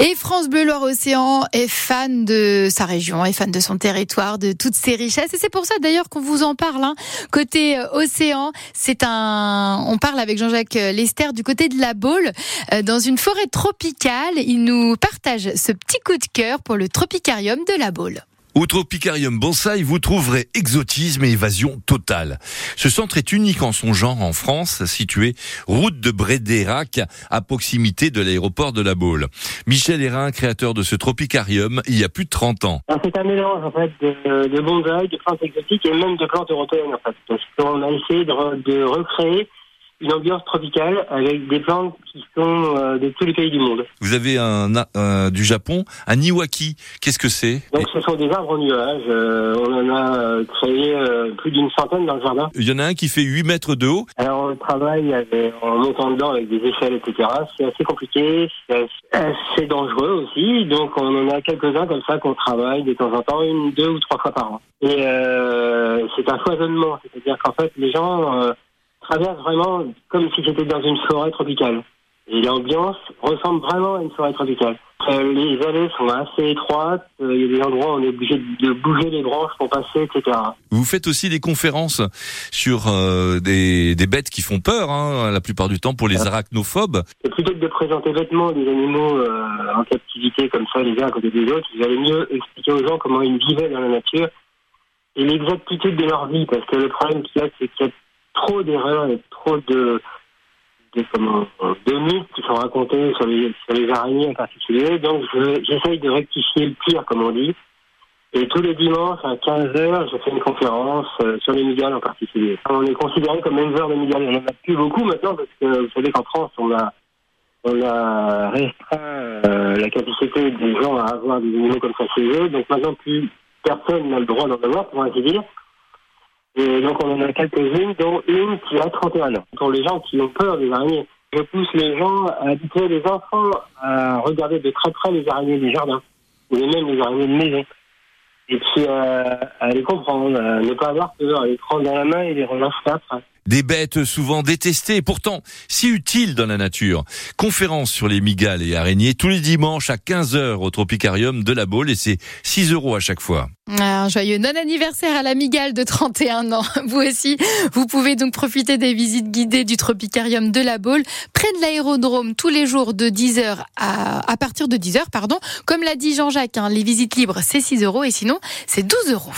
Et France Bleu Loire-Océan est fan de sa région, est fan de son territoire, de toutes ses richesses. Et c'est pour ça d'ailleurs qu'on vous en parle. Hein. Côté euh, océan, c'est un. On parle avec Jean-Jacques Lester du côté de la Baule, euh, dans une forêt tropicale. Il nous partage ce petit coup de cœur pour le Tropicarium de la Baule. Au Tropicarium Bonsaï, vous trouverez exotisme et évasion totale. Ce centre est unique en son genre en France, situé route de Brédérac, à proximité de l'aéroport de la Baule. Michel Hérin, créateur de ce Tropicarium, il y a plus de 30 ans. C'est un mélange en fait de, de bonsaï, de plantes exotiques et même de plantes européennes en fait. Parce qu'on a essayé de, de recréer une ambiance tropicale avec des plantes qui sont euh, de tous les pays du monde. Vous avez un, un du Japon, un iwaki. Qu'est-ce que c'est? Donc ce sont des arbres en nuage. Euh, on en a euh, créé plus d'une centaine dans le jardin. Il y en a un qui fait 8 mètres de haut. Alors on travaille avec, en montant dedans avec des échelles, etc. C'est assez compliqué, c'est assez dangereux aussi. Donc on en a quelques-uns comme ça qu'on travaille de temps en temps, une, deux ou trois fois par an. Et c'est un foisonnement, c'est-à-dire qu'en fait les gens traverse vraiment comme si c'était dans une forêt tropicale. Et l'ambiance ressemble vraiment à une forêt tropicale. Euh, les allées sont assez étroites, euh, il y a des endroits où on est obligé de bouger les branches pour passer, etc. Vous faites aussi des conférences sur euh, des, des, bêtes qui font peur, hein, la plupart du temps pour les arachnophobes. Et plutôt que de présenter bêtement des animaux en captivité comme ça, les uns à côté des autres, il valait mieux expliquer aux gens comment ils vivaient dans la nature et l'exactitude de leur vie, parce que le problème qu'il y a, c'est qu'il y a trop d'erreurs et trop de, de, comment, mythes qui sont racontés sur les, sur les araignées en particulier. Donc j'essaye de rectifier le pire, comme on dit. Et tous les dimanches à 15h, je fais une conférence euh, sur les migales en particulier. On est considéré comme éleveur de migales. On n'en a plus beaucoup maintenant parce que vous savez qu'en France, on a, on a restreint euh, la capacité des gens à avoir des animaux comme ça chez eux. Donc maintenant, plus personne n'a le droit d'en avoir, pour ainsi dire. Et donc on en a quelques-unes, dont une qui a 31 ans. Pour les gens qui ont peur des araignées, je pousse les gens à habituer les enfants à regarder de très près les araignées des jardins, ou même les araignées de maison. Et puis euh, à les comprendre, à ne pas avoir peur, à les prendre dans la main et les relancer après des bêtes souvent détestées pourtant si utiles dans la nature. Conférence sur les migales et araignées tous les dimanches à 15h au Tropicarium de la Baule et c'est 6 euros à chaque fois. Un joyeux non-anniversaire à la Migale de 31 ans. Vous aussi, vous pouvez donc profiter des visites guidées du Tropicarium de la Baule, près de l'aérodrome, tous les jours de 10h à, à partir de 10h, pardon. Comme l'a dit Jean-Jacques, hein, les visites libres, c'est 6 euros et sinon, c'est 12 euros.